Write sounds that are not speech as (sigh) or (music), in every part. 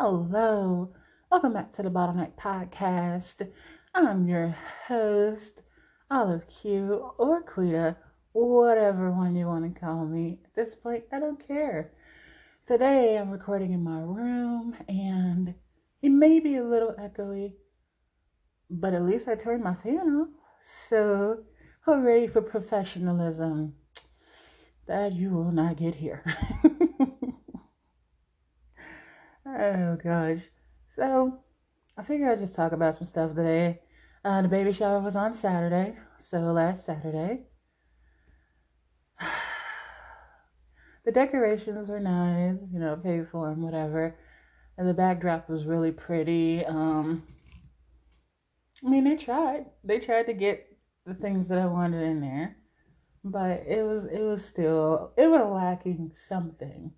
Hello, welcome back to the Bottleneck Podcast. I'm your host, Olive Q or Quita, whatever one you want to call me. At this point, I don't care. Today, I'm recording in my room and it may be a little echoey, but at least I turned my fan off. So, hooray for professionalism that you will not get here. (laughs) oh gosh. So I figured I'd just talk about some stuff today. Uh, the baby shower was on Saturday, so last Saturday. (sighs) the decorations were nice, you know, paid for and whatever. And the backdrop was really pretty. Um, I mean, they tried. They tried to get the things that I wanted in there but it was it was still it was lacking something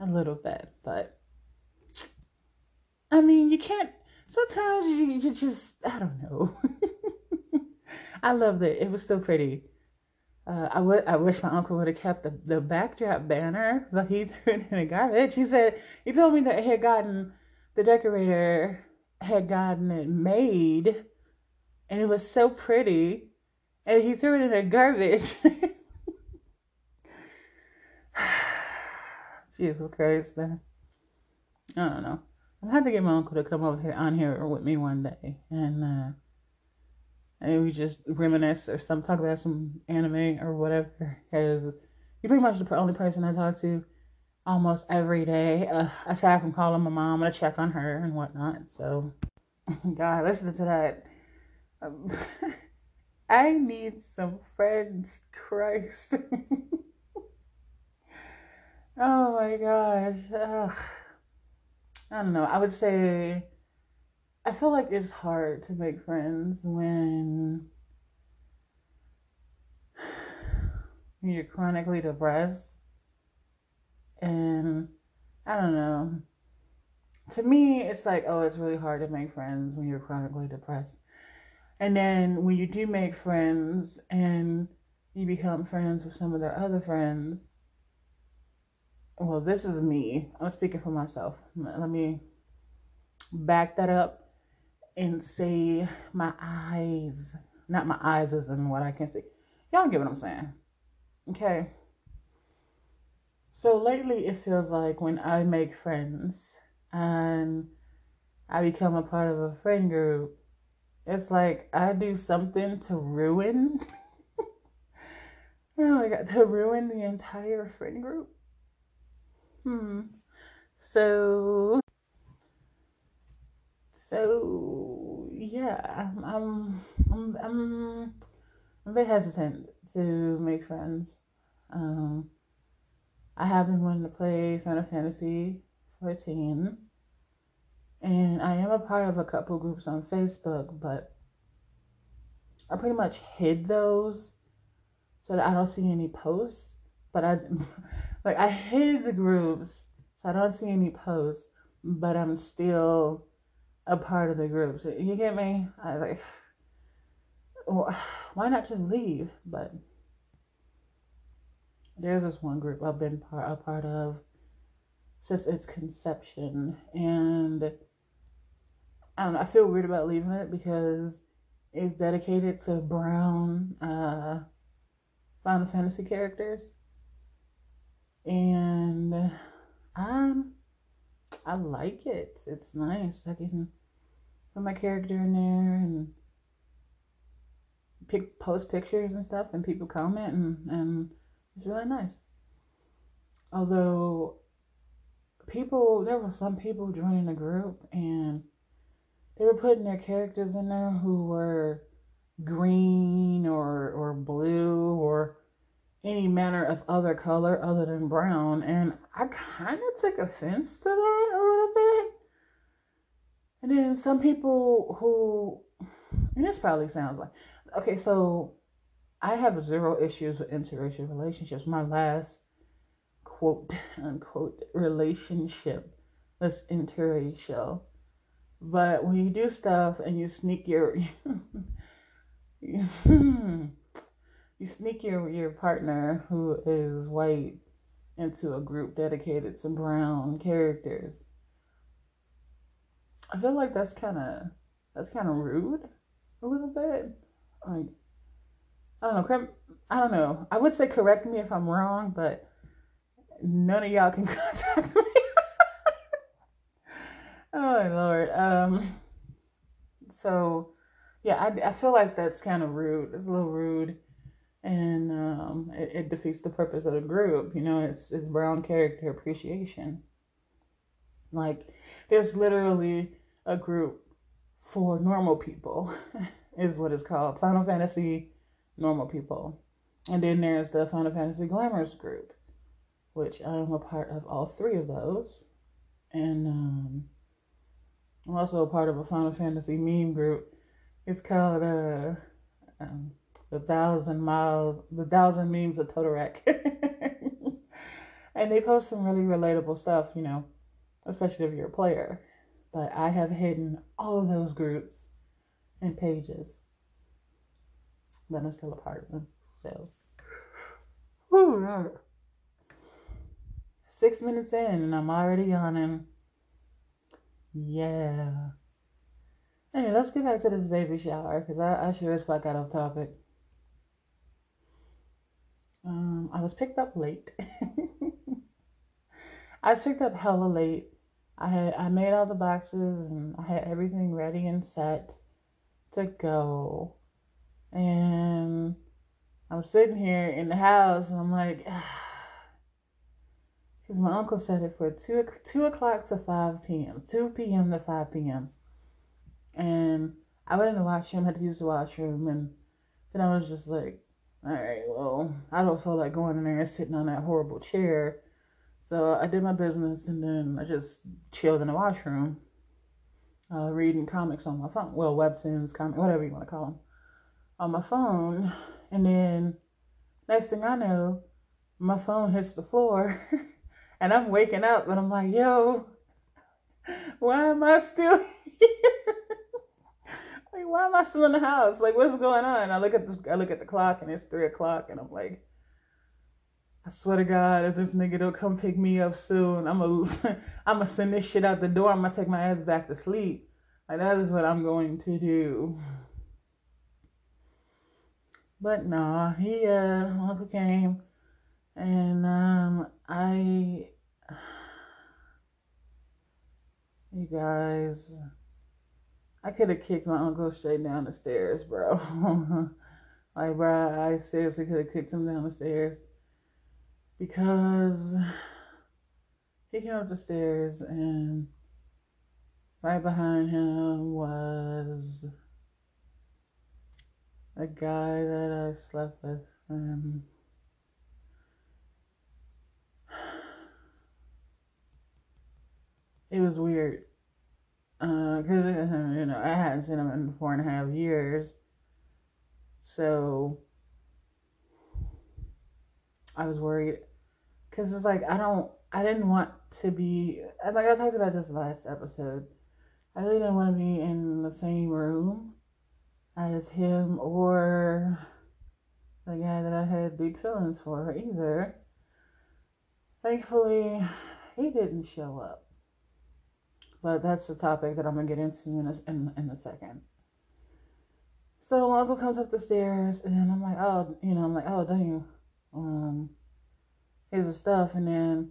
a little bit but i mean you can't sometimes you, you just i don't know (laughs) i loved it it was so pretty uh, I, w- I wish my uncle would have kept the, the backdrop banner, but he (laughs) threw it in the garbage. He said, he told me that he had gotten, the decorator had gotten it made, and it was so pretty and he threw it in the garbage. (sighs) (sighs) Jesus Christ, man. I don't know. I had to get my uncle to come over here on here with me one day, and uh, and we just reminisce or some talk about some anime or whatever. Because you're pretty much the only person I talk to almost every day, uh, aside from calling my mom to check on her and whatnot. So, (laughs) God, listen to that. Um, (laughs) I need some friends, Christ. (laughs) oh my gosh. Ugh. I don't know. I would say I feel like it's hard to make friends when you're chronically depressed. And I don't know. To me, it's like, oh, it's really hard to make friends when you're chronically depressed. And then when you do make friends and you become friends with some of their other friends, well, this is me. I'm speaking for myself. Let me back that up and say my eyes, not my eyes as in what I can see. Y'all get what I'm saying. Okay. So lately it feels like when I make friends and I become a part of a friend group, it's like I do something to ruin. oh my god, to ruin the entire friend group. Hmm. So, so yeah, I'm, I'm, I'm, I'm very hesitant to make friends. Um, I have been wanting to play Final Fantasy 14 and I am a part of a couple groups on Facebook, but I pretty much hid those so that I don't see any posts. But I (laughs) like I hid the groups so I don't see any posts, but I'm still a part of the groups. You get me? I like (sighs) (sighs) why not just leave? But there's this one group I've been part a part of since its conception and I don't know, I feel weird about leaving it because it's dedicated to brown uh, Final Fantasy characters. And um I like it. It's nice. I can put my character in there and pick post pictures and stuff and people comment and, and it's really nice. Although people there were some people joining the group and they were putting their characters in there who were green or or blue or any manner of other color other than brown and I kind of took offense to that a little bit. And then some people who and this probably sounds like okay, so I have zero issues with interracial relationships. My last quote (laughs) unquote relationship was interracial. But when you do stuff and you sneak your (laughs) hmm, you sneak your your partner who is white into a group dedicated to brown characters, I feel like that's kind of that's kind of rude, a little bit. Like I don't know. I don't know. I would say correct me if I'm wrong, but none of y'all can (laughs) contact me. (laughs) oh my Lord. Um. So, yeah, I I feel like that's kind of rude. It's a little rude, and um, it, it defeats the purpose of the group. You know, it's it's brown character appreciation. Like, there's literally a group for normal people, (laughs) is what it's called. Final Fantasy normal people. And then there's the Final Fantasy Glamorous group, which I'm a part of all three of those. And um, I'm also a part of a Final Fantasy meme group. It's called uh, um, the Thousand Miles, the Thousand Memes of Toto-Rak. (laughs) and they post some really relatable stuff, you know, especially if you're a player. But I have hidden all of those groups and pages but I'm still a part of them. So, Whew, six minutes in, and I'm already yawning. Yeah. Anyway, let's get back to this baby shower because I, I sure as fuck got off topic. Um, I was picked up late. (laughs) I was picked up hella late. I had I made all the boxes and I had everything ready and set to go. And I'm sitting here in the house and I'm like, (sighs) because my uncle said it for 2, 2 o'clock to 5 p.m., 2 p.m. to 5 p.m. And I went in the washroom, had to use the washroom, and then I was just like, all right, well, I don't feel like going in there and sitting on that horrible chair. So I did my business and then I just chilled in the washroom, uh, reading comics on my phone. Well, webtoons, comic, whatever you want to call them on my phone. And then next thing I know, my phone hits the floor (laughs) and I'm waking up and I'm like, yo, why am I still (laughs) here? Like, why am I still in the house? Like, what's going on? I look at this, I look at the clock and it's three o'clock and I'm like, I swear to God, if this nigga don't come pick me up soon, I'm gonna, (laughs) I'm gonna send this shit out the door. I'm gonna take my ass back to sleep. Like, that is what I'm going to do. But no, he uh Uncle came and um I (sighs) you guys I could have kicked my uncle straight down the stairs, bro. (laughs) like bro, I seriously could have kicked him down the stairs because he came up the stairs and right behind him was a guy that I slept with. Um, (sighs) it was weird hadn't seen him in four and a half years, so I was worried because it's like I don't I didn't want to be like I talked about this last episode. I really didn't want to be in the same room as him or the guy that I had deep feelings for either. Thankfully, he didn't show up. But that's the topic that I'm gonna get into in a, in, in a second. So my uncle comes up the stairs, and I'm like, oh, you know, I'm like, oh, dang, um, here's the stuff, and then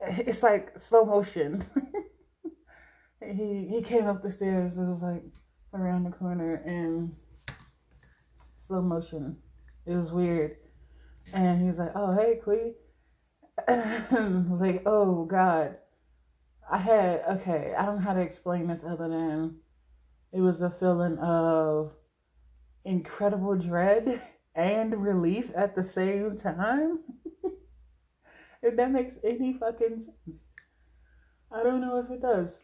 it's like slow motion. (laughs) he he came up the stairs. It was like around the corner in slow motion. It was weird. And he's like, oh, hey, Quee. (laughs) like, oh, God. I had, okay, I don't know how to explain this other than it was a feeling of incredible dread and relief at the same time. (laughs) if that makes any fucking sense. I don't know if it does.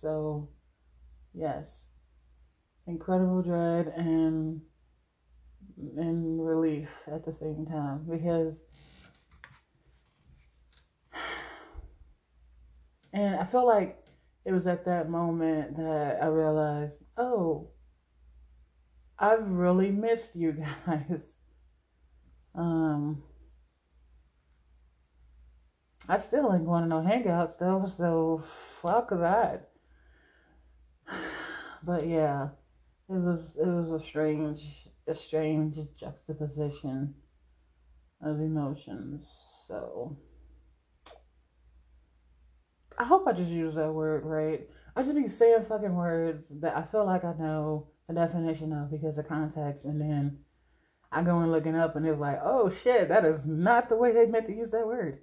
So, yes, incredible dread and and relief at the same time because and I feel like it was at that moment that I realized, oh, I've really missed you (laughs) guys. Um, I still ain't going to no hangouts though, so fuck that. (sighs) But yeah, it was it was a strange a strange juxtaposition of emotions. So I hope I just use that word right. I just be saying fucking words that I feel like I know the definition of because of context, and then I go and looking up, and it's like, oh shit, that is not the way they meant to use that word.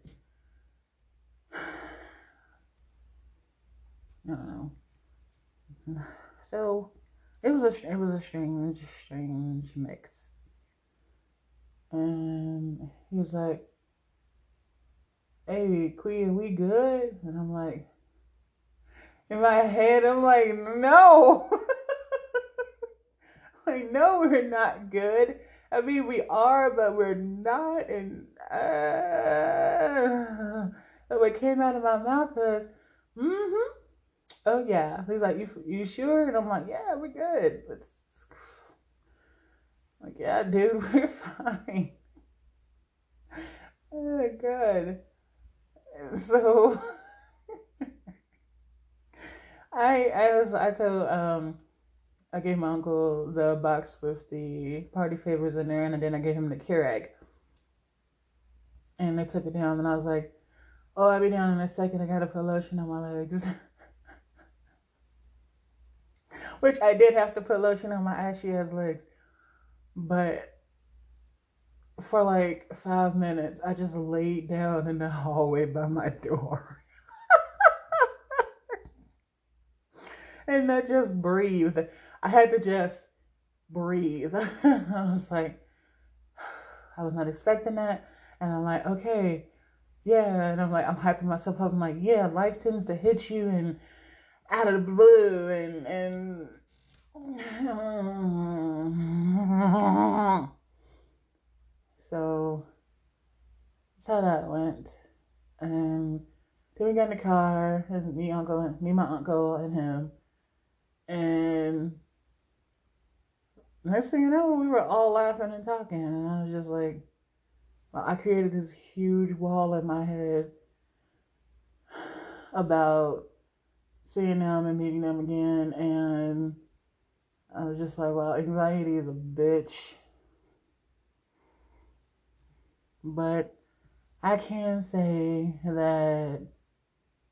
(sighs) I don't know. (sighs) So it was a it was a strange strange mix. And he was like, "Hey, Queen, we good?" And I'm like, in my head, I'm like, "No." (laughs) like, no, we're not good. I mean, we are, but we're not. And uh, what came out of my mouth was, mm-hmm. Oh yeah. He's like, you you sure? And I'm like, yeah, we're good. It's, like, yeah, dude, (laughs) we're fine. (laughs) oh, good. (laughs) so I I was I told um I gave my uncle the box with the party favors in there, and then I gave him the Keurig. And they took it down, and I was like, "Oh, I'll be down in a second. I gotta put lotion on my legs." (laughs) Which I did have to put lotion on my ashy ass legs, but for like five minutes, I just laid down in the hallway by my door. and I just breathed. I had to just breathe. I was like, I was not expecting that. And I'm like, okay, yeah. And I'm like, I'm hyping myself up. I'm like, yeah, life tends to hit you and out of the blue and, and, so that's how that went. And then we got in the car, me, uncle, me, my uncle, and him. And next thing you know, we were all laughing and talking, and I was just like, I created this huge wall in my head (sighs) about seeing them and meeting them again, and I was just like, well, anxiety is a bitch. But I can say that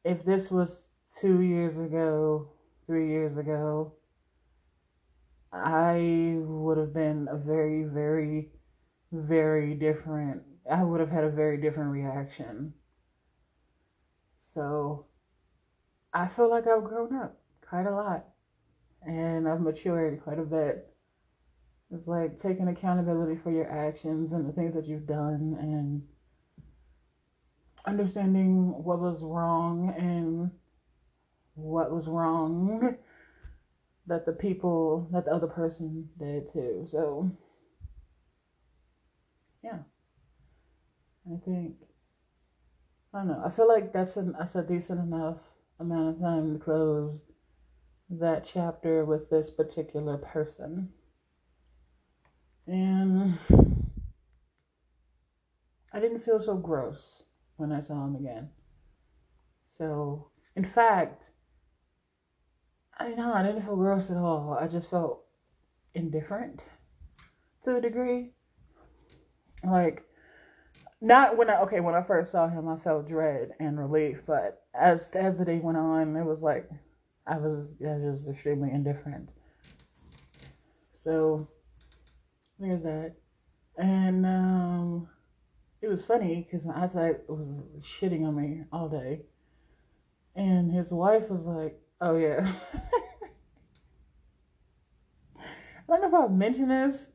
if this was two years ago, three years ago, I would have been a very, very, very different. I would have had a very different reaction. So I feel like I've grown up quite a lot and I've matured quite a bit. It's like taking accountability for your actions and the things that you've done and understanding what was wrong and what was wrong (laughs) that the people that the other person did too. So yeah. I think I don't know. I feel like that's an that's a decent enough amount of time to close that chapter with this particular person. And I didn't feel so gross when I saw him again. So, in fact, I know I didn't feel gross at all. I just felt indifferent to a degree. Like, not when I okay when I first saw him, I felt dread and relief, but as as the day went on, it was like I was I was extremely indifferent. So there's that, and um, it was funny because my eyesight was shitting on me all day, and his wife was like, "Oh yeah." (laughs) I don't know if I've mentioned this,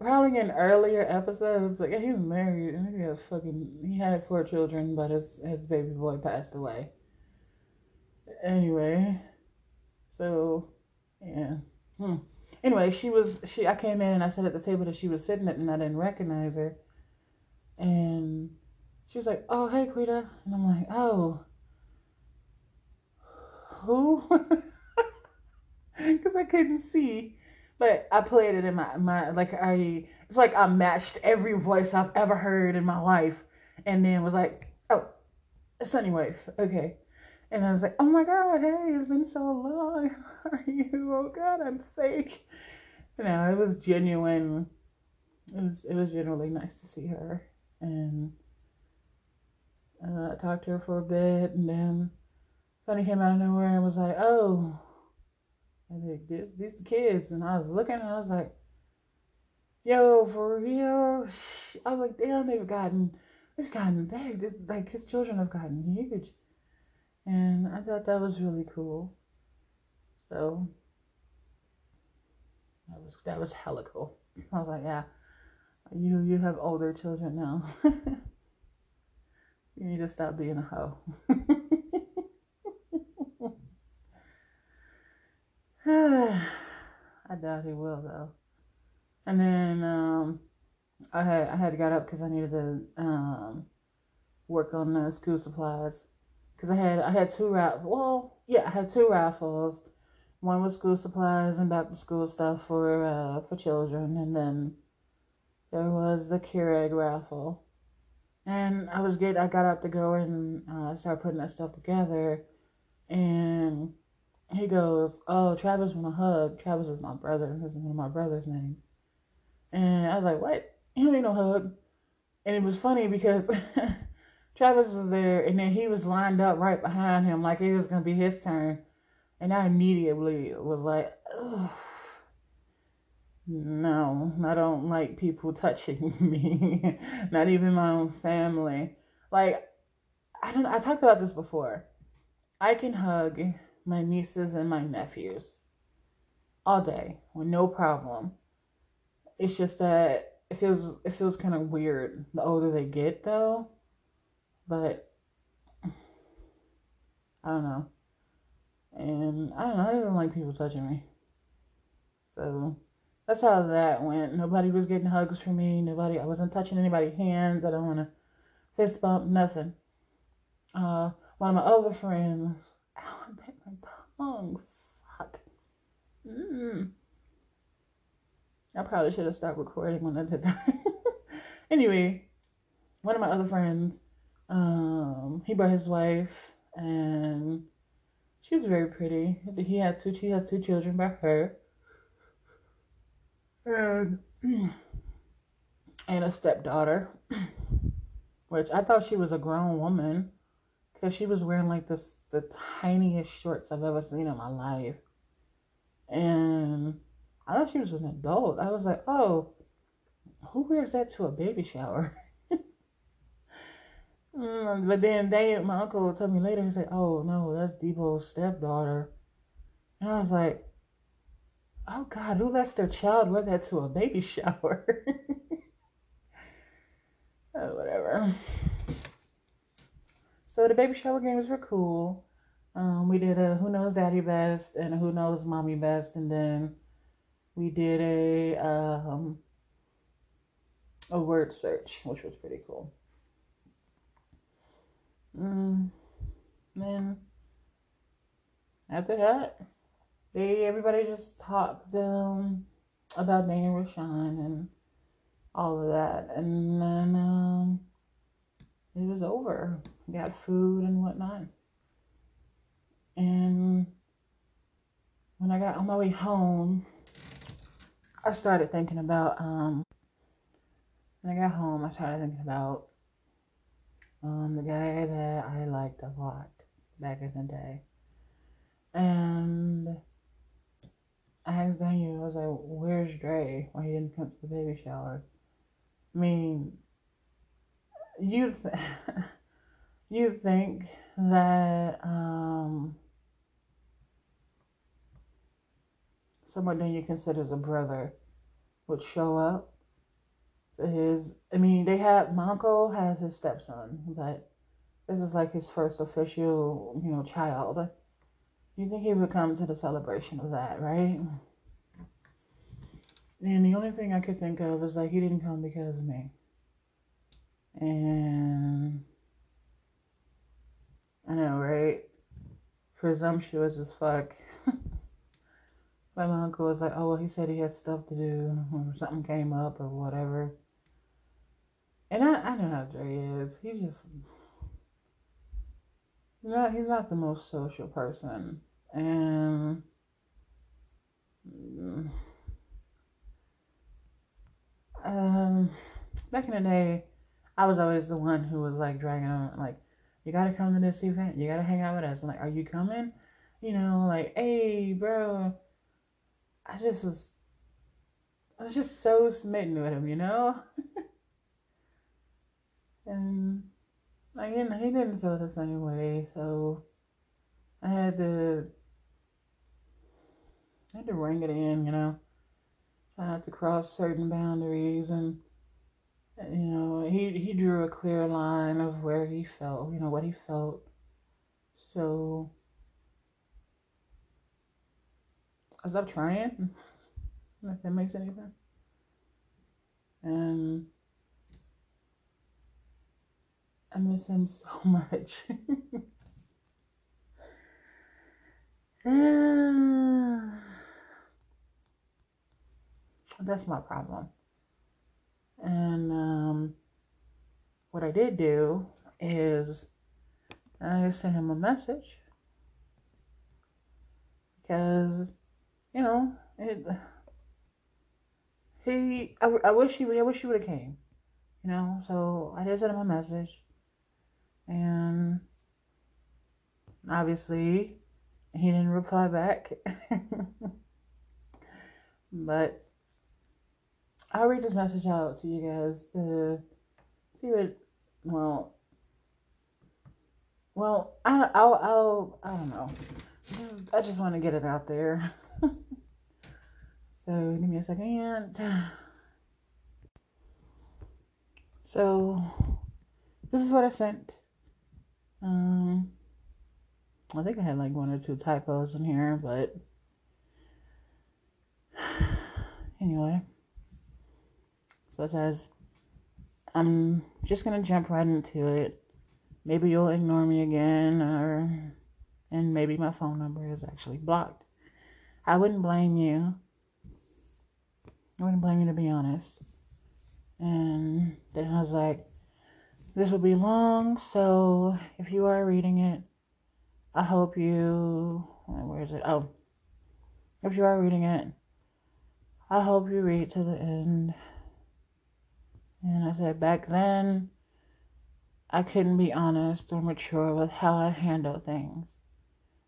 probably in earlier episodes, but yeah, he's married and he has fucking he had four children, but his his baby boy passed away. Anyway, so yeah. Hmm. Anyway, she was she. I came in and I sat at the table that she was sitting at, and I didn't recognize her. And she was like, "Oh, hey, Quita," and I'm like, "Oh, who?" (laughs) Because I couldn't see, but I played it in my my like I. It's like I matched every voice I've ever heard in my life, and then was like, "Oh, Sunny wife. Okay. And I was like, oh my God, hey, it's been so long. How (laughs) are you? Oh God, I'm fake. You know, it was genuine. It was it was generally nice to see her. And uh, I talked to her for a bit and then Sunny came out of nowhere and was like, oh, like, this, these kids. And I was looking and I was like, yo, for real? I was like, damn, they've gotten, it's gotten big. This, like, his children have gotten huge. And I thought that was really cool. So, that was, that was hella cool. I was like, yeah, you, you have older children now. (laughs) you need to stop being a hoe. (sighs) I doubt he will though. And then um, I had I had got up because I needed to um, work on the school supplies because I had I had two raffles. Well, yeah, I had two raffles. One was school supplies and back to school stuff for uh, for children, and then there was the Keurig raffle. And I was good. I got up to go and uh, start putting that stuff together, and he goes, "Oh, Travis want a hug." Travis is my brother. This is one of my brother's names. And I was like, "What? You don't need no hug." And it was funny because (laughs) Travis was there, and then he was lined up right behind him, like it was gonna be his turn. And I immediately was like, Ugh. "No, I don't like people (laughs) touching me. Not even my own family. Like, I don't. I talked about this before. I can hug." my nieces and my nephews all day with no problem. It's just that it feels it feels kind of weird the older they get though. But I don't know. And I don't know, I don't like people touching me. So that's how that went. Nobody was getting hugs from me. Nobody I wasn't touching anybody's hands. I don't wanna fist bump, nothing. Uh one of my other friends Ow, I bit my tongue. Fuck. Mm. I probably should have stopped recording when I did that. (laughs) anyway, one of my other friends, um, he brought his wife, and she was very pretty. He had two. She has two children by her, and and a stepdaughter, which I thought she was a grown woman because she was wearing like this the tiniest shorts I've ever seen in my life. And I thought she was an adult. I was like, oh, who wears that to a baby shower? (laughs) mm, but then they, my uncle told me later, he said, oh, no, that's Debo's stepdaughter. And I was like, oh, God, who lets their child wear that to a baby shower? (laughs) oh, whatever. So the baby shower games were cool. Um, we did a Who Knows Daddy Best and Who Knows Mommy Best, and then we did a um, a word search, which was pretty cool. Mm, then after that, they everybody just talked um, about Daniel Rashawn and all of that, and then um, it was over. Got food and whatnot. And when I got on my way home, I started thinking about um when I got home I started thinking about um the guy that I liked a lot back in the day. And I asked Daniel, I was like, where's Dre? Why he didn't come to the baby shower? I mean, you th- (laughs) you think that um, someone that you consider as a brother would show up his I mean they have my uncle has his stepson, but this is like his first official, you know, child. You think he would come to the celebration of that, right? And the only thing I could think of is like he didn't come because of me. And I know, right? Presumptuous as fuck. But (laughs) my uncle was like, oh, well, he said he had stuff to do, or something came up, or whatever. And I, I know how Dre is. He just, not he's not the most social person, and um, back in the day, I was always the one who was like dragging him, like, you gotta come to this event, you gotta hang out with us. I'm like, are you coming? You know, like, hey, bro. I just was, I was just so smitten with him, you know. (laughs) and didn't, he didn't feel the same way, so I had to, I had to ring it in, you know. I had to cross certain boundaries and you know, he he drew a clear line of where he felt, you know, what he felt. So I stopped trying. (laughs) If that makes any sense. And I miss him so (laughs) much. (sighs) That's my problem. And um, what I did do is I sent him a message because, you know, it, he, I, I wish he, I wish he would have came, you know. So I did send him a message, and obviously he didn't reply back. (laughs) but I'll read this message out to you guys to see what. Well, well, I, I'll, I'll, I don't know. I just want to get it out there. (laughs) so give me a second. (sighs) So this is what I sent. Um, I think I had like one or two typos in here, but (sighs) anyway. So it says, I'm just gonna jump right into it. Maybe you'll ignore me again, or and maybe my phone number is actually blocked. I wouldn't blame you. I wouldn't blame you to be honest. And then I was like, this will be long, so if you are reading it, I hope you. Where is it? Oh, if you are reading it, I hope you read to the end. And I said, back then, I couldn't be honest or mature with how I handled things.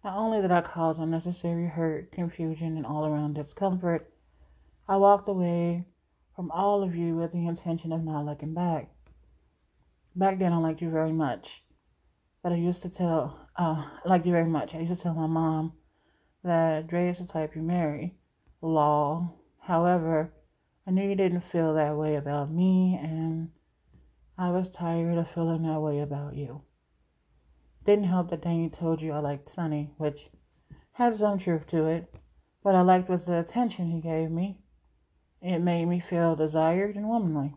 Not only did I cause unnecessary hurt, confusion, and all around discomfort, I walked away from all of you with the intention of not looking back. Back then, I liked you very much. But I used to tell, uh, I liked you very much. I used to tell my mom that Dre is the type you marry. Law. However, I knew you didn't feel that way about me, and I was tired of feeling that way about you. Didn't help that Danny told you I liked Sonny, which had some truth to it. What I liked was the attention he gave me. It made me feel desired and womanly.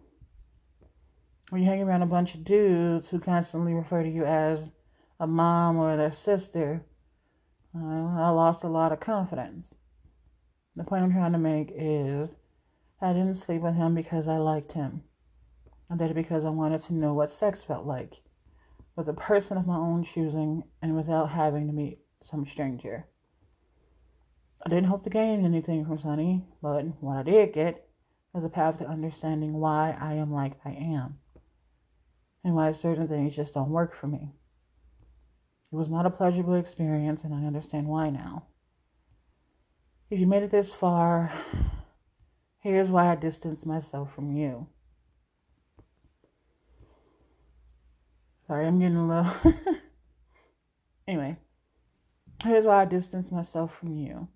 When you hang around a bunch of dudes who constantly refer to you as a mom or their sister, uh, I lost a lot of confidence. The point I'm trying to make is I didn't sleep with him because I liked him. I did it because I wanted to know what sex felt like with a person of my own choosing and without having to meet some stranger. I didn't hope to gain anything from Sonny, but what I did get was a path to understanding why I am like I am and why certain things just don't work for me. It was not a pleasurable experience, and I understand why now. If you made it this far, Here's why I distance myself from you. Sorry, I'm getting a little. (laughs) anyway, here's why I distance myself from you.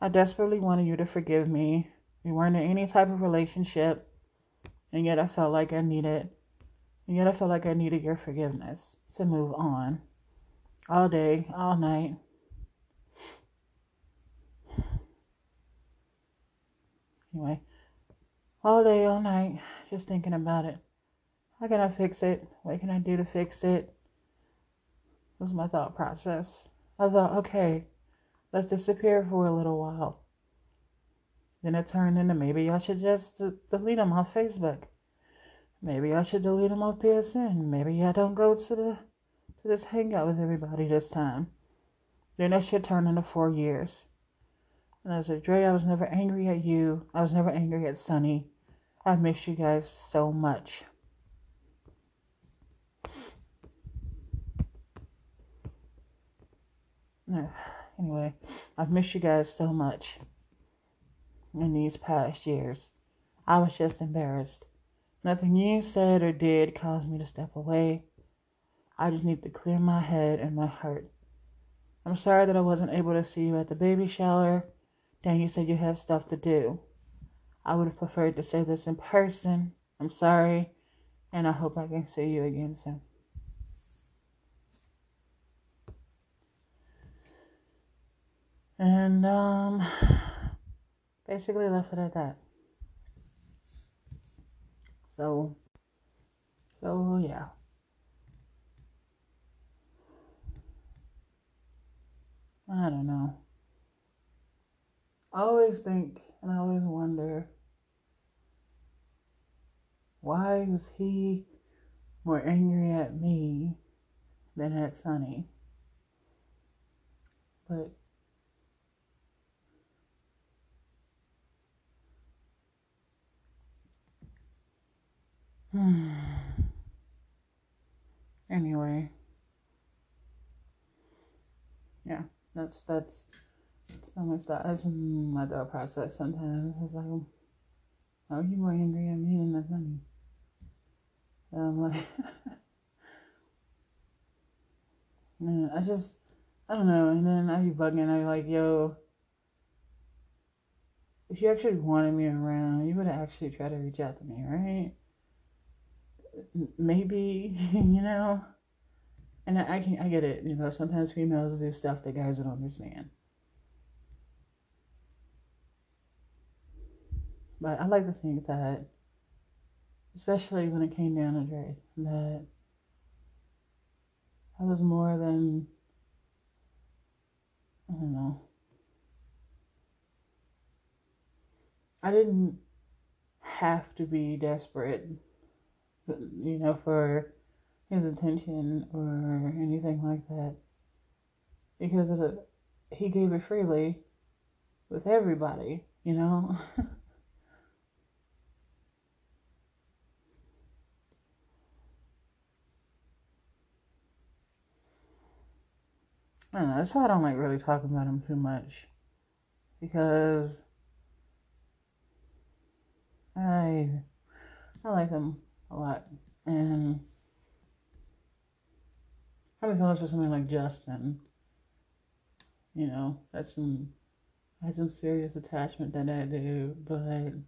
I desperately wanted you to forgive me. We weren't in any type of relationship, and yet I felt like I needed, and yet I felt like I needed your forgiveness to move on. All day, all night, Anyway, all day, all night, just thinking about it. How can I fix it? What can I do to fix it? Was my thought process. I thought, okay, let's disappear for a little while. Then it turned into maybe I should just delete them off Facebook. Maybe I should delete them off PSN. Maybe I don't go to the to just hang out with everybody this time. Then that shit turned into four years. And I said, Dre, I was never angry at you. I was never angry at Sunny. I miss you guys so much. (sighs) Anyway, I've missed you guys so much in these past years. I was just embarrassed. Nothing you said or did caused me to step away. I just need to clear my head and my heart. I'm sorry that I wasn't able to see you at the baby shower. Dan, you said you had stuff to do. I would have preferred to say this in person. I'm sorry, and I hope I can see you again soon. And um (sighs) basically left it at that. So so yeah. I don't know. I always think and I always wonder why was he more angry at me than at Sonny? But (sighs) anyway, yeah, that's that's so much that that's my thought process sometimes. It's like, oh, you more angry at me than at money. And I'm like, (laughs) I just, I don't know. And then I be bugging. I be like, yo, if you actually wanted me around, you would actually tried to reach out to me, right? Maybe, (laughs) you know. And I, I can, I get it. You know, sometimes females do stuff that guys don't understand. But I like to think that, especially when it came down to Dre, that I was more than, I don't know. I didn't have to be desperate, you know, for his attention or anything like that. Because the, he gave it freely with everybody, you know. (laughs) I don't know. That's why I don't like really talking about him too much. Because I I like him a lot. And a feeling for something like Justin. You know, that's some I had some serious attachment that I do, but when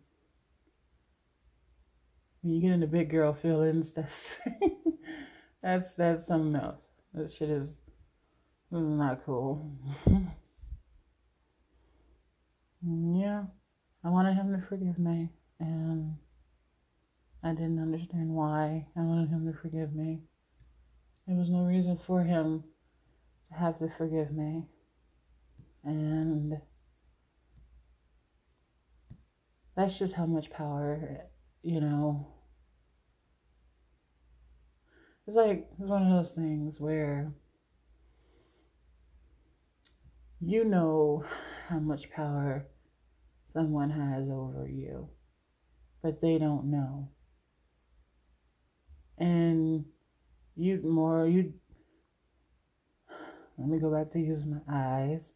you get into big girl feelings, (laughs) that's that's that's something else. That shit is not cool. (laughs) yeah, I wanted him to forgive me, and I didn't understand why I wanted him to forgive me. There was no reason for him to have to forgive me. And that's just how much power, you know. It's like, it's one of those things where you know how much power someone has over you, but they don't know. And you'd more, you'd let me go back to use my eyes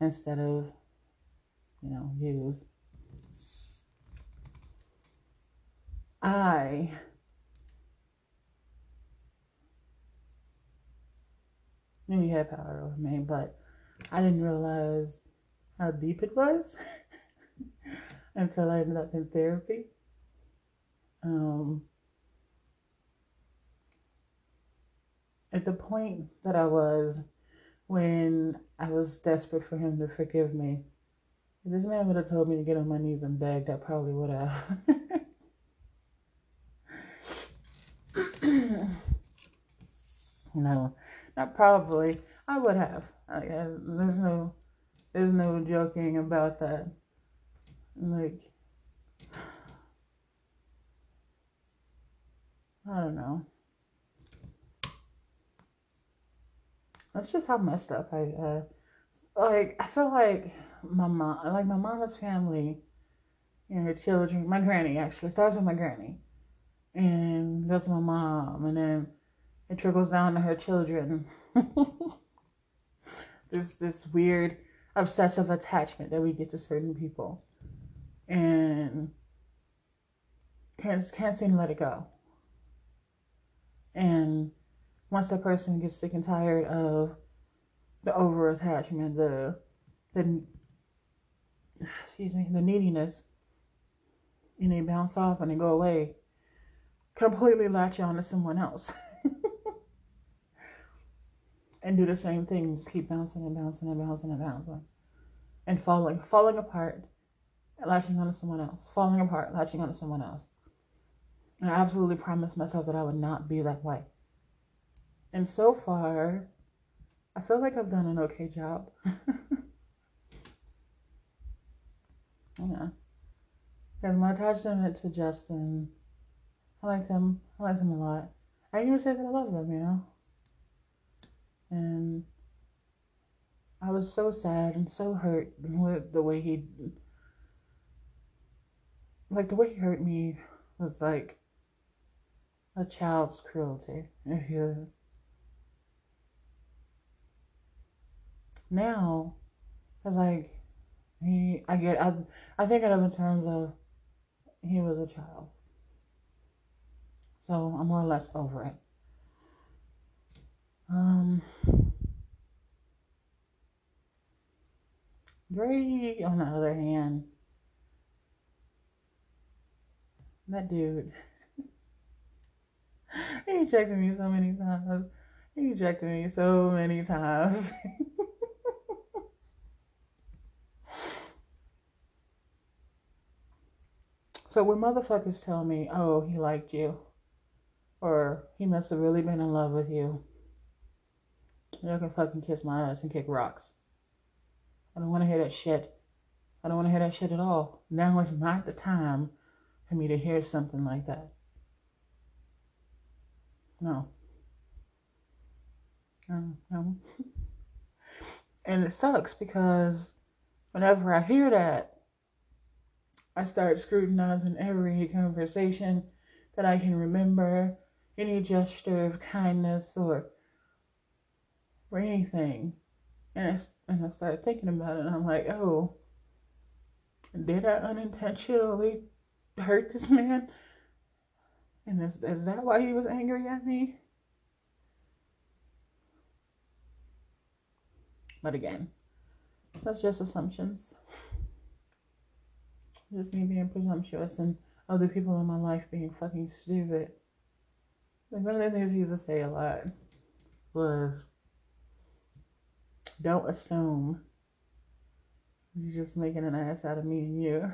instead of, you know, use. I knew he had power over me, but I didn't realize how deep it was (laughs) until I ended up in therapy. Um, at the point that I was when I was desperate for him to forgive me, if this man would have told me to get on my knees and beg, I probably would have. (laughs) no, not probably. I would have. I, I, there's no, there's no joking about that. Like, I don't know. That's just how messed up I uh like I feel like my mom like my mama's family and her children my granny actually starts with my granny and goes to my mom and then it trickles down to her children. (laughs) this this weird obsessive attachment that we get to certain people. And can't can't seem to let it go. And once that person gets sick and tired of the over attachment, the the excuse me, the neediness, and they bounce off and they go away, completely latch on to someone else. (laughs) and do the same thing, just keep bouncing and bouncing and bouncing and bouncing. And falling, falling apart, latching onto someone else, falling apart, latching onto someone else. And I absolutely promised myself that I would not be that way. And so far, I feel like I've done an okay job. (laughs) yeah. Because my attachment to Justin, I liked him. I liked him a lot. I can even say that I love him, you know? And I was so sad and so hurt with the way he, like, the way he hurt me was like a child's cruelty. If you now, cause like he, I get, I, I think of it in terms of he was a child, so I'm more or less over it. Um, Drake, on the other hand, that dude. (laughs) he rejected me so many times. He rejected me so many times. (laughs) so when motherfuckers tell me, oh, he liked you, or he must have really been in love with you, you can fucking kiss my ass and kick rocks. I don't want to hear that shit. I don't want to hear that shit at all. Now is not the time for me to hear something like that. No. No, no. (laughs) and it sucks because whenever I hear that, I start scrutinizing every conversation that I can remember, any gesture of kindness or or anything. And I, and I started thinking about it, and I'm like, oh, did I unintentionally hurt this man? And is, is that why he was angry at me? But again, that's just assumptions. Just me being presumptuous and other people in my life being fucking stupid. Like one of the things he used to say a lot was, don't assume. You're just making an ass out of me and you.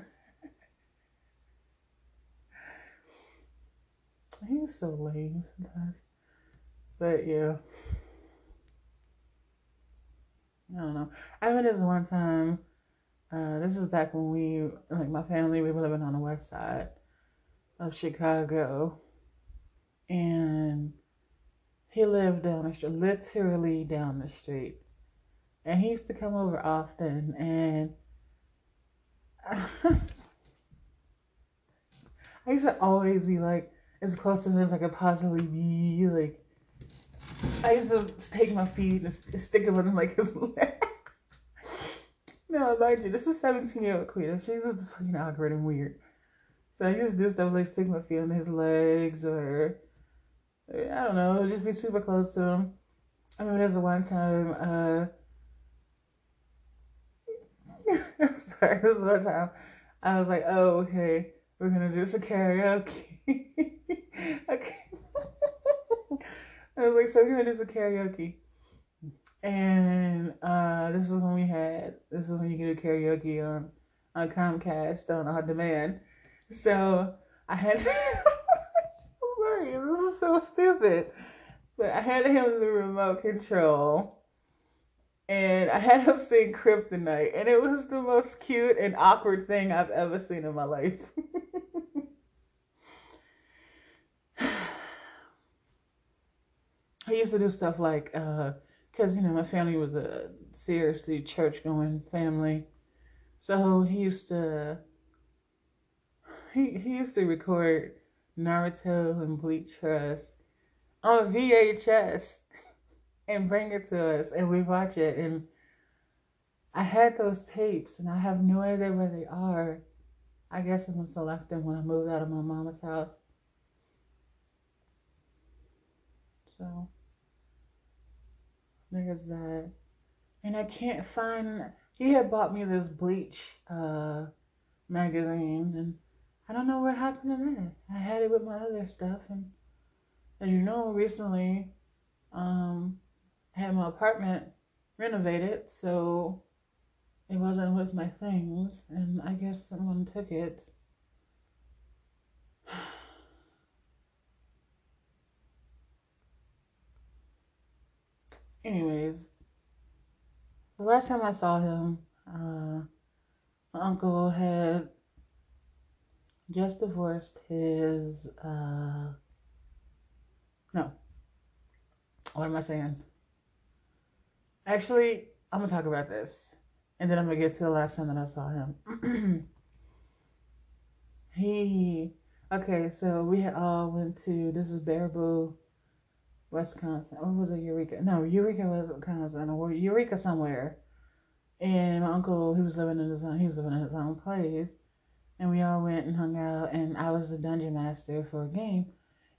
(laughs) He's so lame sometimes. But yeah. I don't know. I remember this one time. Uh, this is back when we, like my family, we were living on the west side of Chicago. And he lived down the street, literally down the street. And he used to come over often. And (laughs) I used to always be like, as close to him as I could possibly be. Like, I used to take my feet and stick them in like his (laughs) leg. No, mind you, this is 17 year old queen. She's just fucking and weird. So I to do stuff like stick my feet on his legs or, I don't know, just be super close to him. I remember there was one time, uh, (laughs) sorry, this one time, I was like, oh, okay, we're gonna do some karaoke. (laughs) okay. (laughs) I was like, so we're gonna do some karaoke. And uh, this is when we had this is when you can do karaoke on on Comcast on on demand. So I had (laughs) sorry, this is so stupid. But I had him the remote control. And I had him sing Kryptonite, and it was the most cute and awkward thing I've ever seen in my life. (sighs) I used to do stuff like uh, because you know my family was a seriously church going family, so he used to he he used to record Naruto and Bleach us on VHS (laughs) and bring it to us, and we watch it. And I had those tapes, and I have no idea where they are. I guess I must have left them when I moved out of my mama's house. So there's that. And I can't find he had bought me this bleach uh magazine and I don't know what happened to that. I had it with my other stuff and as you know recently um I had my apartment renovated so it wasn't with my things and I guess someone took it. Anyways, the last time I saw him, uh, my uncle had just divorced his, uh, no, what am I saying? Actually, I'm gonna talk about this, and then I'm gonna get to the last time that I saw him. (clears throat) he, okay, so we all went to, this is Baraboo, Wisconsin. Oh, what was it Eureka? No, Eureka, was Wisconsin, or Eureka somewhere. And my uncle, he was living in his own, he was living in his own place. And we all went and hung out, and I was the dungeon master for a game.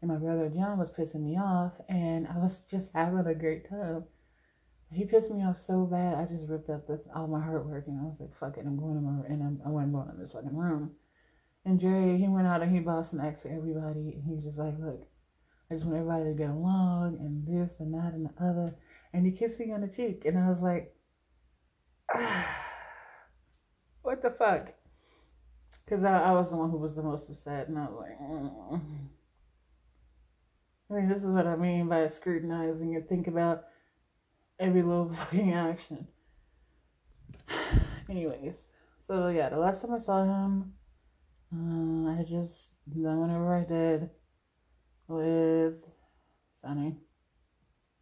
And my brother John was pissing me off, and I was just having a great time. He pissed me off so bad, I just ripped up the, all my hard work, and I was like, "Fuck it, I'm going to my and I'm, I wasn't going in this fucking room." And Dre, he went out and he bought X for everybody, and he was just like, "Look, I just want everybody to get along and this and that and the other. And he kissed me on the cheek. And I was like, ah, (sighs) what the fuck? Because I, I, was the one who was the most upset. And I was like, mm. I mean, this is what I mean by scrutinizing and think about every little (laughs) fucking action. (sighs) Anyways, so yeah, the last time I saw him, uh, I just, whenever I did, with Sunny.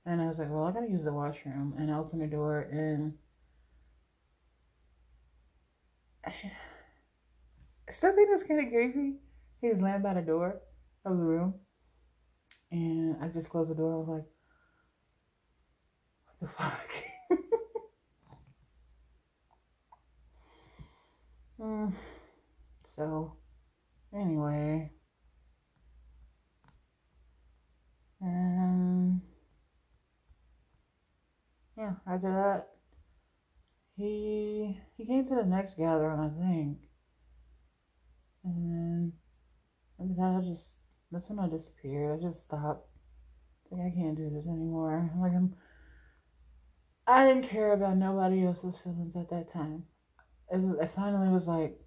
And I was like, well, I gotta use the washroom. And I opened the door and (sighs) something that's kind of creepy. He was laying by the door of the room. And I just closed the door. I was like, what the fuck? (laughs) mm. So, anyway. And yeah, after that, he he came to the next gathering, I think. And after that, I just that's when I disappeared. I just stopped. Like I can't do this anymore. Like I'm. I didn't care about nobody else's feelings at that time. It, was, it finally was like,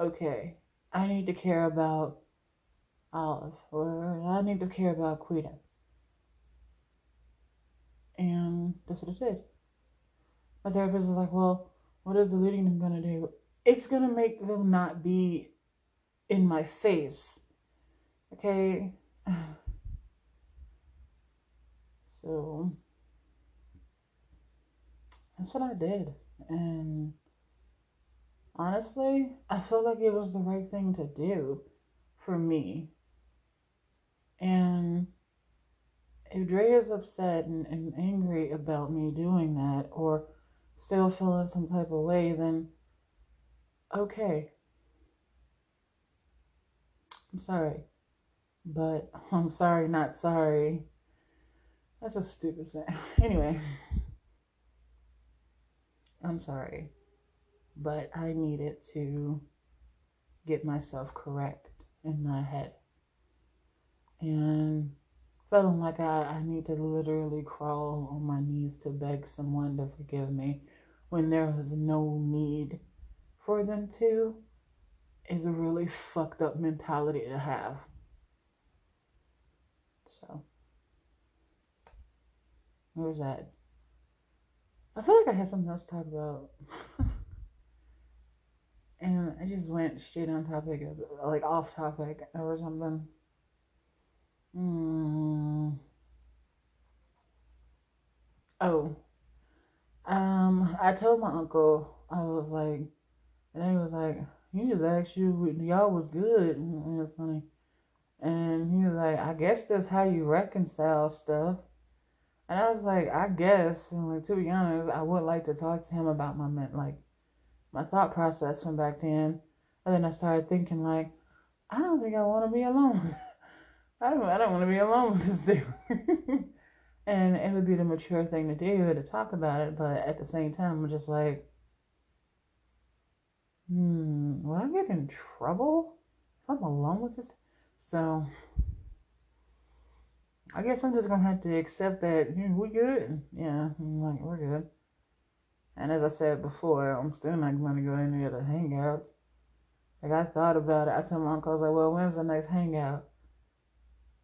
okay, I need to care about Olive, or I need to care about Quita. And that's what I did. My therapist was like, well, what is deleting them gonna do? It's gonna make them not be in my face. Okay? (sighs) So, that's what I did. And honestly, I feel like it was the right thing to do for me. And if Dre is upset and, and angry about me doing that or still feeling some type of way, then okay. I'm sorry. But I'm sorry, not sorry. That's a stupid thing. (laughs) Anyway, I'm sorry. But I needed to get myself correct in my head and feeling like I, I need to literally crawl on my knees to beg someone to forgive me when there was no need for them to is a really fucked up mentality to have. So, where's that? I feel like I had something else to talk about. (laughs) and I just went straight on topic, like off topic or something. Mm. Oh, um, I told my uncle I was like, and he was like, he just asked you, y'all was good. And it was funny. And he was like, I guess that's how you reconcile stuff. And I was like, I guess. And like to be honest, I would like to talk to him about my like my thought process from back then. And then I started thinking like, I don't think I want to be alone. (laughs) I don't. I don't want to be alone with this dude. (laughs) and it would be the mature thing to do to talk about it. But at the same time, I'm just like, hmm, will I get in trouble if I'm alone with this? So I guess I'm just gonna have to accept that we're good. Yeah, I'm like we're good. And as I said before, I'm still not gonna go in there to hang out. Like I thought about it. I told my uncle, I was like, well, when's the next hangout?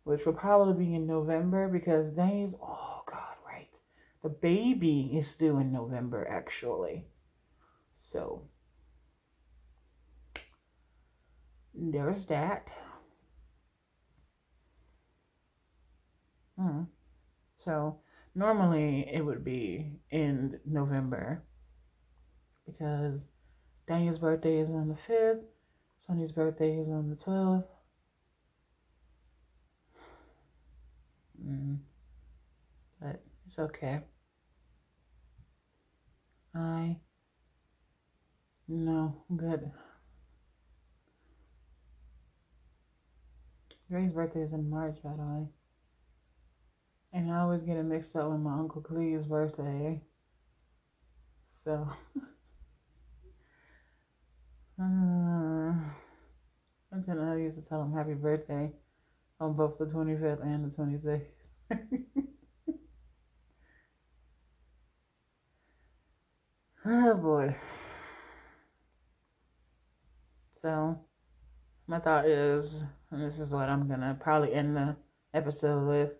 Which will probably be in November because Danny's oh god, right. The baby is due in November actually. So there's that. Hmm. So normally it would be in November because Daniel's birthday is on the 5th, Sonny's birthday is on the 12th. Mm. But it's okay. I no good. Gray's birthday is in March, by the way. And I always get it mixed up with my Uncle Clee's birthday. So, (laughs) uh, until I used to tell him happy birthday on both the 25th and the 26th. (laughs) oh boy. So, my thought is, this is what I'm gonna probably end the episode with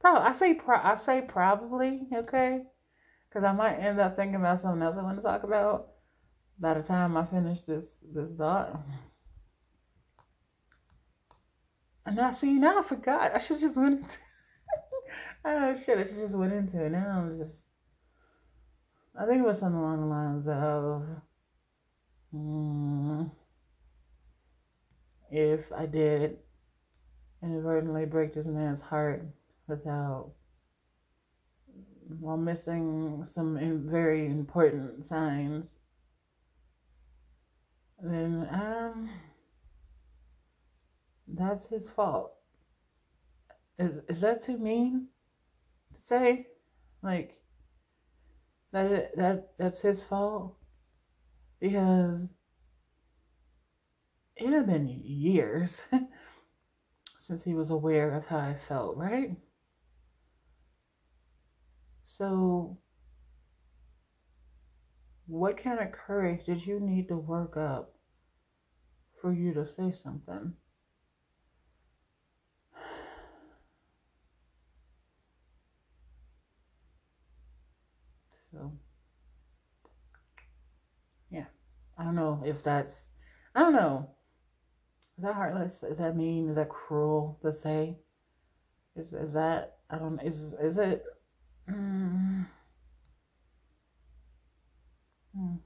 Probably, I say pro- I say probably okay, because I might end up thinking about something else I want to talk about by the time I finish this this thought. And I see now I forgot. I should just went. Into, (laughs) oh shit! I should just went into it. Now I'm just. I think it was something along the lines of. Mm, if I did inadvertently break this man's heart without while missing some very important signs, then um, that's his fault. Is is that too mean to say? Like that that that's his fault because it had been years (laughs) since he was aware of how I felt, right? So, what kind of courage did you need to work up for you to say something? So, yeah, I don't know if that's, I don't know. Is that heartless? Is that mean? Is that cruel to say? Is is that I don't is is it Mm. Hmm.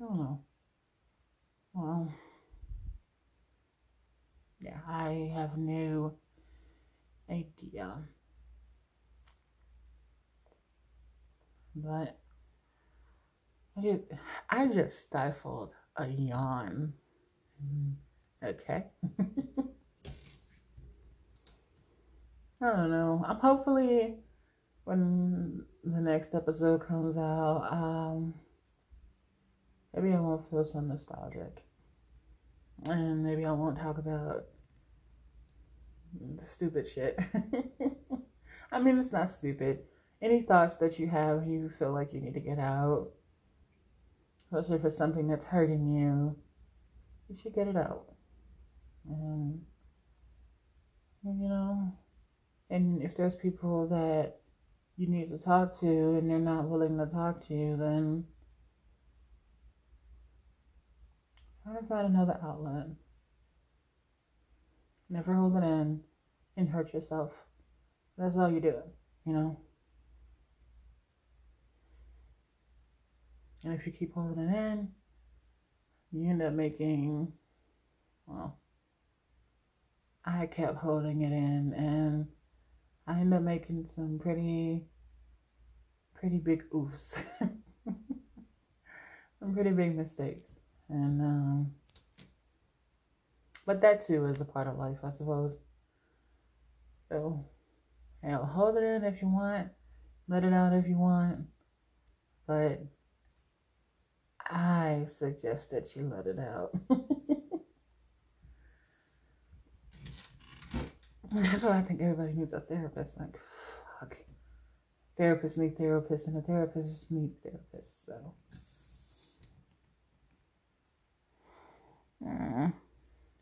I don't know. Well, yeah, I have no idea. But I just, I just stifled a yawn. Mm, okay. (laughs) I don't know. I'm hopefully when the next episode comes out, um, maybe I won't feel so nostalgic, and maybe I won't talk about stupid shit. (laughs) I mean, it's not stupid. Any thoughts that you have, you feel like you need to get out, especially if it's something that's hurting you, you should get it out. Um, and you know and if there's people that you need to talk to and they're not willing to talk to you, then try to find another outlet. Never hold it in and hurt yourself. That's all you do, you know? And if you keep holding it in, you end up making, well, I kept holding it in and I ended up making some pretty, pretty big oofs. (laughs) some pretty big mistakes. And, um, but that too is a part of life, I suppose. So, you know, hold it in if you want, let it out if you want, but I suggest that you let it out. (laughs) That's why I think everybody needs a therapist. Like, fuck. Therapists need therapists, and the therapists need therapists. So, (sighs) I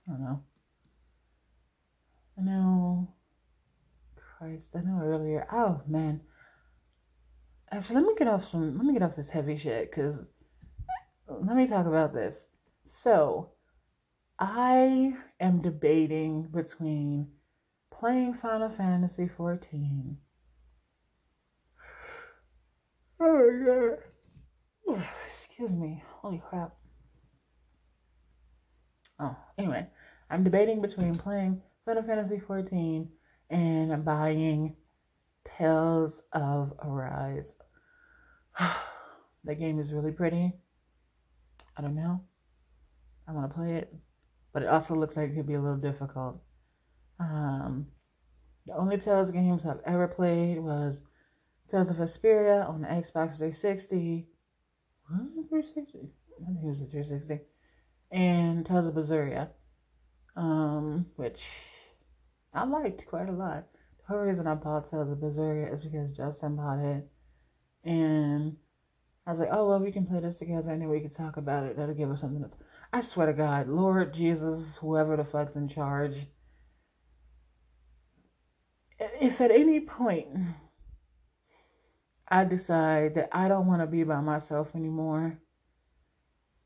don't know. I know. Christ, I know earlier. Oh man. Actually, let me get off some. Let me get off this heavy shit, cause let me talk about this. So, I am debating between playing Final Fantasy 14. Oh, yeah. (sighs) Excuse me. Holy crap. Oh, anyway, I'm debating between playing Final Fantasy 14 and buying Tales of Arise. (sighs) the game is really pretty. I don't know. I want to play it, but it also looks like it could be a little difficult. Um, the only Tales games I've ever played was Tales of Vesperia on the Xbox 360. What? 360? I think it was the 360. And Tales of Berseria, um, which I liked quite a lot. The whole reason I bought Tales of Berseria is because Justin bought it. And I was like, oh, well, we can play this together and then we can talk about it. That'll give us something else. I swear to God, Lord Jesus, whoever the fuck's in charge, if at any point I decide that I don't want to be by myself anymore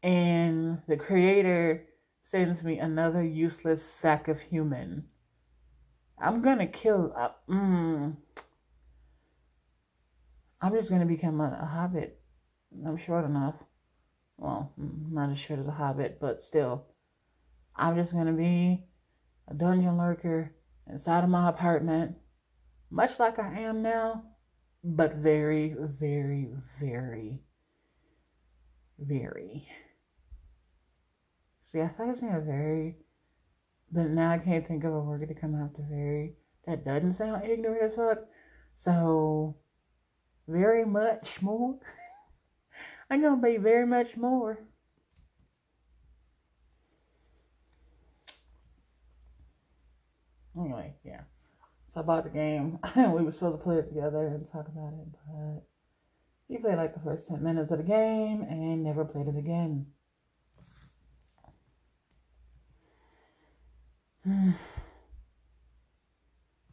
and the creator sends me another useless sack of human, I'm gonna kill. Uh, mm, I'm just gonna become a, a hobbit. I'm short enough. Well, not as short as a hobbit, but still. I'm just gonna be a dungeon lurker inside of my apartment, much like I am now, but very, very, very, very. See, I thought it was gonna very, but now I can't think of a word to come after very. That doesn't sound ignorant as fuck. So, very much more. (laughs) I'm going to be very much more. Anyway, yeah. So I bought the game. (laughs) we were supposed to play it together and talk about it, but he played like the first 10 minutes of the game and never played it again. (sighs) I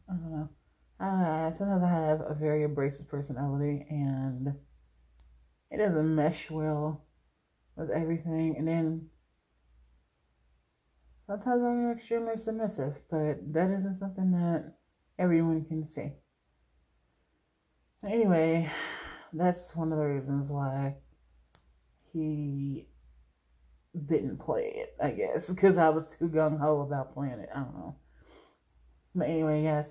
don't know. I sometimes I have a very abrasive personality and it doesn't mesh well with everything. And then sometimes I'm extremely submissive, but that isn't something that everyone can see. Anyway, that's one of the reasons why he didn't play it, I guess, because I was too gung ho about playing it. I don't know. But anyway, yes.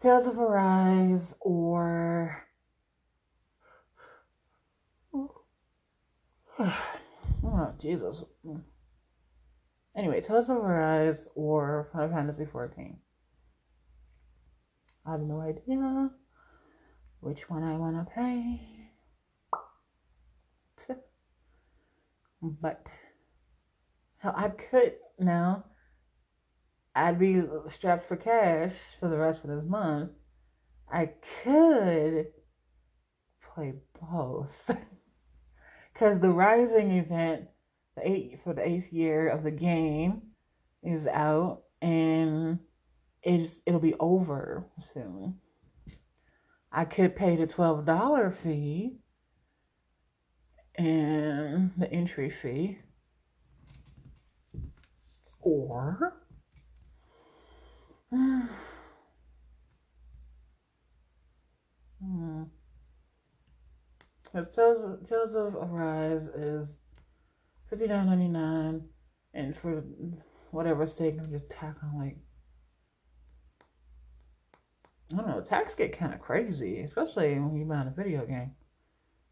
Tales of Arise or (sighs) oh, Jesus. Anyway, Tales of Arise or Final Fantasy 14. I have no idea which one I want to play. (laughs) But I could now, I'd be strapped for cash for the rest of this month. I could play both. (laughs) because the Rising event, the eight for the eighth year of the game, is out and it's it'll be over soon. I could pay the twelve dollar fee and the entry fee, or (sighs) hmm. The Tales, Tales of Arise is fifty nine ninety nine, and for whatever sake, I'm just tack on like I don't know. Tax get kind of crazy, especially when you buy a video game.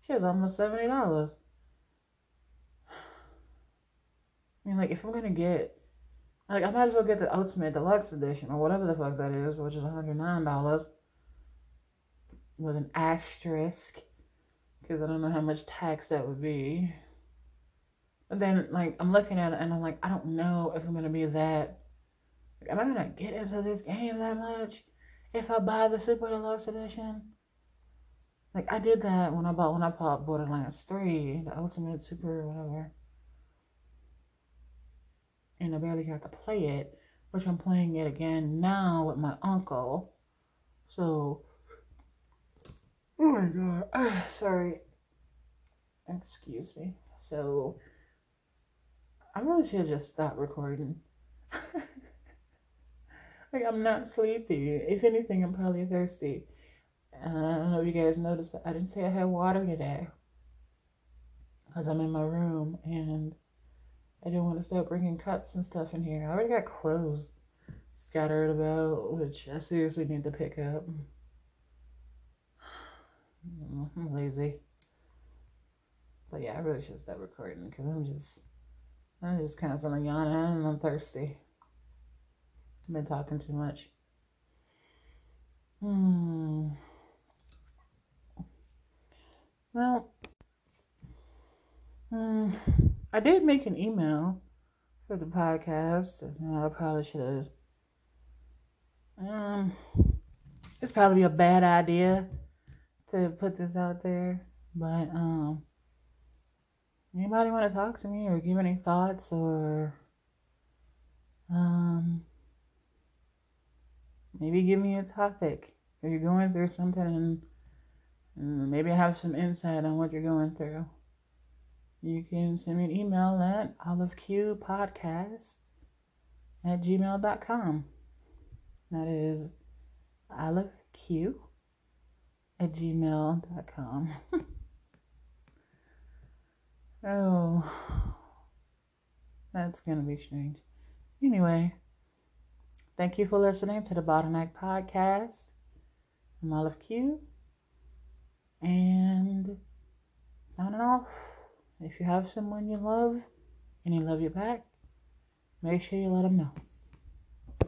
Shit's almost seventy dollars. I mean, like if I'm gonna get, like I might as well get the Ultimate Deluxe Edition or whatever the fuck that is, which is one hundred nine dollars with an asterisk because I don't know how much tax that would be. But then, like, I'm looking at it and I'm like, I don't know if I'm gonna be that. Like, am I gonna get into this game that much if I buy the Super Deluxe Edition? Like, I did that when I bought when I bought Borderlands 3, the Ultimate Super whatever, and I barely got to play it, which I'm playing it again now with my uncle. So Oh my god. Ah, (sighs) sorry. Excuse me. So, I really should just stop recording. (laughs) like, I'm not sleepy. If anything, I'm probably thirsty. Uh, I don't know if you guys noticed, but I didn't say I had water today. Because I'm in my room and I didn't want to start bringing cups and stuff in here. I already got clothes scattered about, which I seriously need to pick up. I'm lazy. But yeah, I really should stop recording because I'm just, I'm just constantly yawning and I'm thirsty. I've been talking too much. Hmm. Well, hmm, I did make an email for the podcast. I probably should have. Um, it's probably a bad idea to put this out there, but um, anybody want to talk to me or give any thoughts or um, maybe give me a topic if you're going through something and, and maybe I have some insight on what you're going through. You can send me an email at oliveqpodcast at gmail.com. That is olive q at gmail.com. (laughs) oh, that's going to be strange. Anyway, thank you for listening to the Bottleneck Podcast. I'm Olive Q. And signing off. If you have someone you love and you love you back, make sure you let them know.